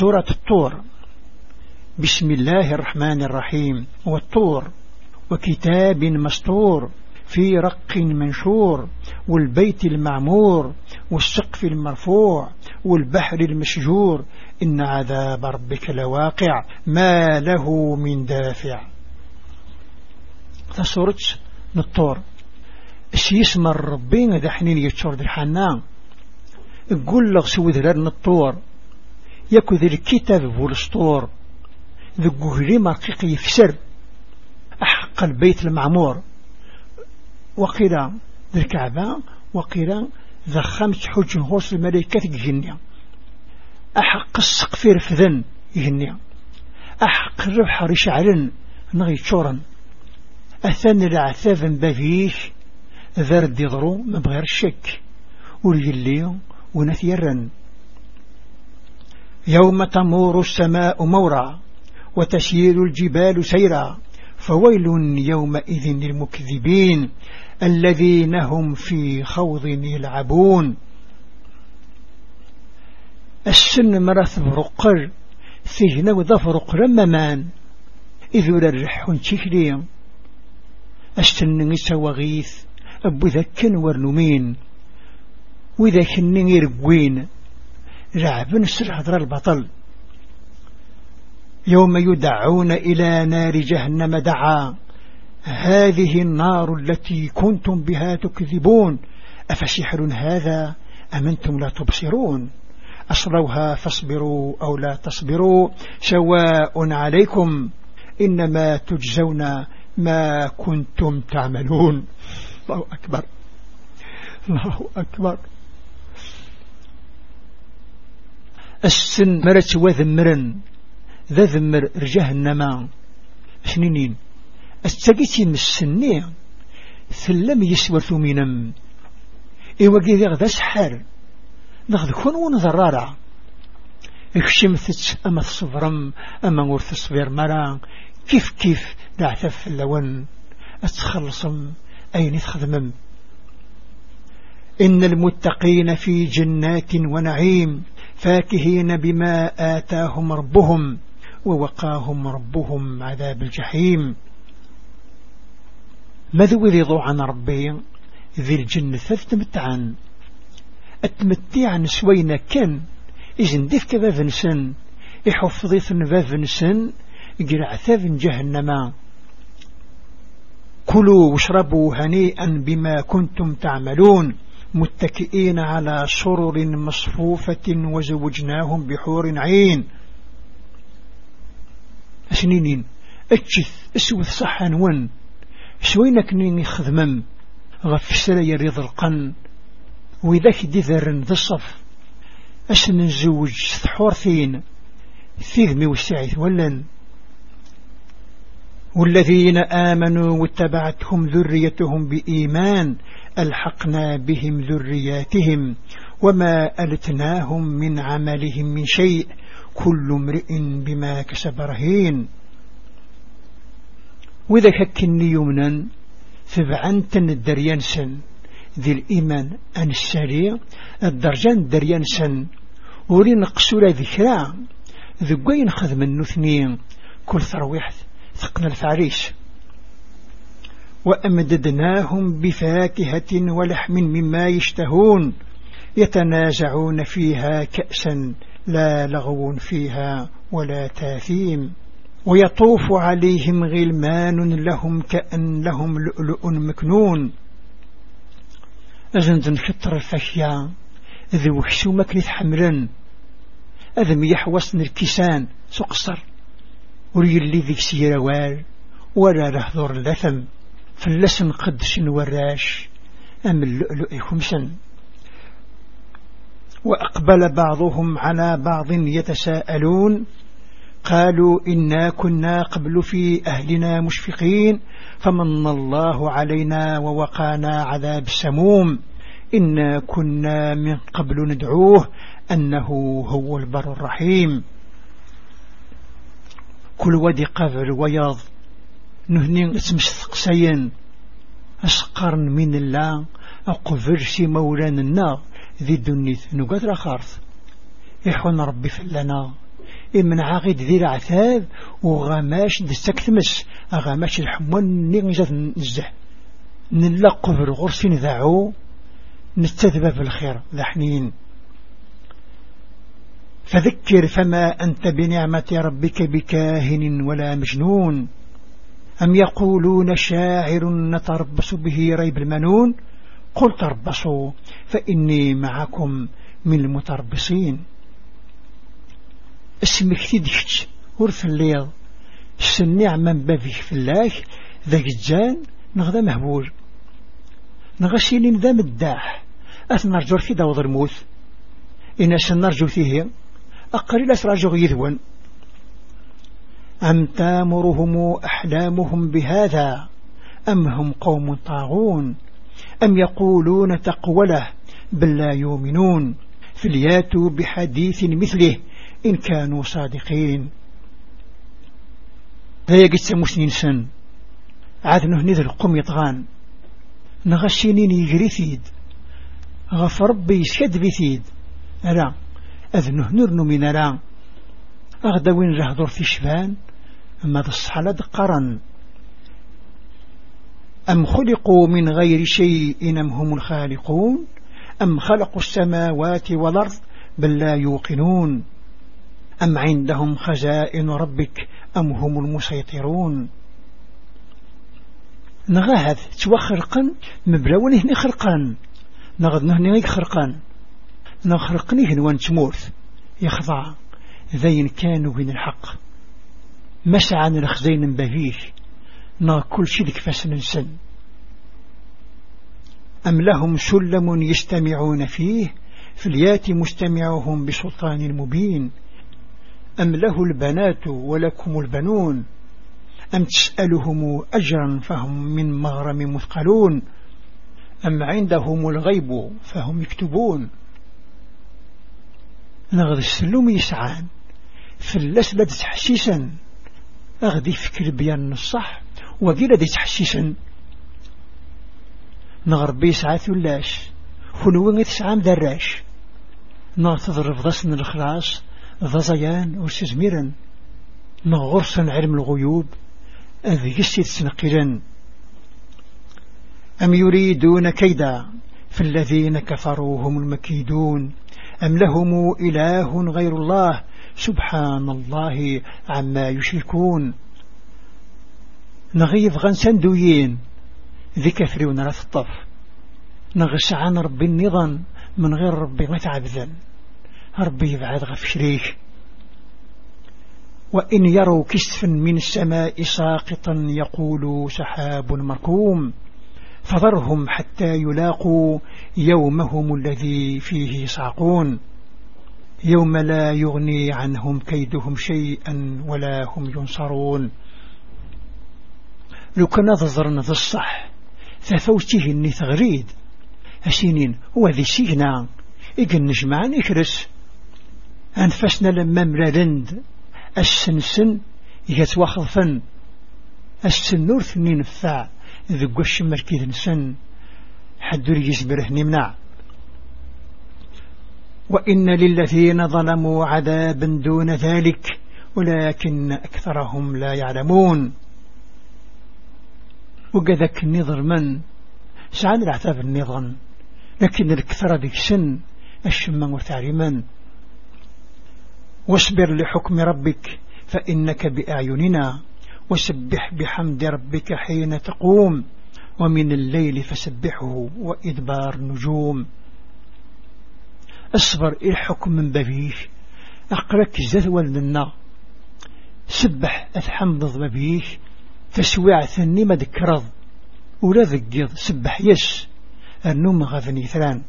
سورة الطور. بسم الله الرحمن الرحيم. والطور وكتاب مسطور في رق منشور والبيت المعمور والسقف المرفوع والبحر المشجور. إن عذاب ربك لواقع ما له من دافع. تصورت نطور سيسمى الربين ذا حنين يتشور ذا الحنان يقول لغ سوى ذا نطور يكو ذا الكتاب والسطور ذا قهري مرقيق يفسر. أحق البيت المعمور. وقيل ذا الكعبة وقيل ذا خمس حج هوس الملائكة جنيا أحق السقف رفذن جنيا أحق الربح رشعلن نغي تشورا أثن العثاف بفيش ذرد يضرو ما بغير الشك والجلي ونثيرا يوم تمور السماء مورا وتسير الجبال سيرا فويل يومئذ للمكذبين الذين هم في خوض يلعبون. السن مرث برقر سجن وظفرق رممان إذ تشكلي السن يسوى غيث أبو ذكن ورنمين وإذا كنن يرقوين رعب سر حضر البطل. يوم يدعون إلى نار جهنم دعا هذه النار التي كنتم بها تكذبون. أفسحر هذا أمنتم لا تبصرون؟ أصلوها فاصبروا أو لا تصبروا. سواء عليكم. إنما تجزون ما كنتم تعملون. الله أكبر. الله أكبر. السن مرت وذمرا ذا ذمر جهنم. سنين استقيتي من السنية ثلم يسور ثمينم. إيوا قيدي غدا سحر. ناخذ كون ونضرارا اكشمثت أما تصبرم أما ور تصبر مرا كيف كيف دعتف اللون أتخلصم. أين تخدمم إن المتقين في جنات ونعيم. فاكهين بما آتاهم ربهم ووقاهم ربهم عذاب الجحيم. ماذا رضوا عن ربي؟ ذي الجنة تتمتعن التمتع سوينا كان إذن ديفك بافنسن يحفظيث بافنسن قرع ثاف جهنم. كلوا واشربوا هنيئا بما كنتم تعملون. متكئين على سرر مصفوفة وزوجناهم بحور عين. أسنينين أجث أسوث صحا ون. سوينك نيني خذمم؟ غف سلا يريض القن. وإذاك دذر ذا الصف أسن نزوج ثحورثين ثيذمي والسعيث ولن. والذين آمنوا واتبعتهم ذريتهم بإيمان. ألحقنا بهم ذرياتهم وما ألتناهم من عملهم من شيء. كل امرئ بما كسب رهين. وإذا ككني يمنا فبعنتن الدريانسن ذي الإيمان أن السريع الدرجان الدريانسن ورين قسولة ذكرى ذقين خذ من نثنين كل ثرويح ثقنا الفعريس. وأمددناهم بفاكهة ولحم مما يشتهون يتنازعون فيها كأسا لا لغو فيها ولا تاثيم ويطوف عليهم غلمان لهم كأن لهم لؤلؤ مكنون. أزن خطر الفشيا ذي وحشو مكنث حمرا أذم يحوصن الكسان سقصر وريلي ذيك سيروال ولا لهذور اللثم فلسن قدش وراش أم اللؤلؤ خمسا. وأقبل بعضهم على بعض يتساءلون قالوا إنا كنا قبل في أهلنا مشفقين فمن الله علينا ووقانا عذاب السموم إنا كنا من قبل ندعوه أنه هو البر الرحيم. كل ودي قبل وياض نهنين اسم استقسين أسقرن من الله أقفرسي مولان النار. ذي الدنيث نقدر خارث. يحون ربي فلنا إمن عاقد ذي العثاب وغماش دستكتمس أغماش الحمون نغزة نزه نلقب الغرس ذاعو نستذب في الخير ذا حنين. فذكر فما أنت بنعمة ربك بكاهن ولا مجنون. أم يقولون شاعر نتربص به ريب المنون؟ قل تربصوا فإني معكم من المتربصين. اسمك تدكت ورث الليل. السنع من بابك في الله ذاك الجان نغدا مهبول. نغسيلين ذا مداح أثنرجو في داوض الموت إن سنرجو فيه أقل أسراجو يذون أم تامرهم أحلامهم بهذا؟ أم هم قوم طاغون؟ أم يقولون تقوله بل لا يؤمنون؟ فلياتوا بحديث مثله إن كانوا صادقين. هيا قد مسنين سن. عاد نهني ذا القم يطغان. نغشينين يجري ثيد غف ربي يشد بثيد ألا أذنه نرن من ألا. أغدا وين رهضر في شفان أما الصحلة قرن؟ أم خلقوا من غير شيء أم هم الخالقون؟ أم خلقوا السماوات والأرض بل لا يوقنون؟ أم عندهم خزائن ربك أم هم المسيطرون؟ نغاهد توخرقا مبلاون هني خرقان نغد نهني خرقان نخرقني هنوان تمورث يخضع. ذين كانوا بين الحق. مسعى الخزين بهيش. نا كل شيء ذك فاسن سن. أم لهم سلم يستمعون فيه فليات مستمعهم بسلطان مبين. أم له البنات ولكم البنون. أم تسألهم أجرا فهم من مغرم مثقلون. أم عندهم الغيب فهم يكتبون. نغذ السلوم يسعان فالأسبد تحسيسا. أغذي فكر بيان الصح وقيل دي تحسيسا نغربي يسعى ثلاش خنوين تسعام دراش نغتضرب ضسن الخلاص ضزيان وسزميرا نغرسا علم الغيوب أذ يسيد سنقلا أم يريدون كيدا فالذين كفروا هم المكيدون. أم لهم إله غير الله سبحان الله عما يشركون. نغيظ غنسان دويين ذي كفري ونرث الطف نغش عن ربي النظام. من غير ربي ما تعبذن ربي يبعد غف شريك. وإن يروا كسفا من السماء ساقطا يقولوا سحاب مركوم. فذرهم حتى يلاقوا يومهم الذي فيه صعقون يوم لا يغني عنهم كيدهم شيئا ولا هم ينصرون. لو كان نظرنا ذا الصح ففوته إني تغريد. أسينين هو ذي سينا إقن نجمعان إكرس. أنفسنا لما ملالند السنسن يتواخذ فن السنور ثنين نفع ذو الشمر كيد نسن. حد يجبره نمنع. وإن للذين ظلموا عذابا دون ذلك ولكن أكثرهم لا يعلمون. وقذك النظر من؟ سعان العتاب النظام لكن الكثرة ذيك سن الشمة وتعليما واصبر لحكم ربك فإنك بأعيننا. وسبح بحمد ربك حين تقوم ومن الليل فسبحه وإدبار نجوم اصبر الحكم من ببيه أقرك زثوى لنا سبح أثحمض ببيه تسويع ثني ما ذكرض ولا ذكيض سبح يس. النوم غفني ثلان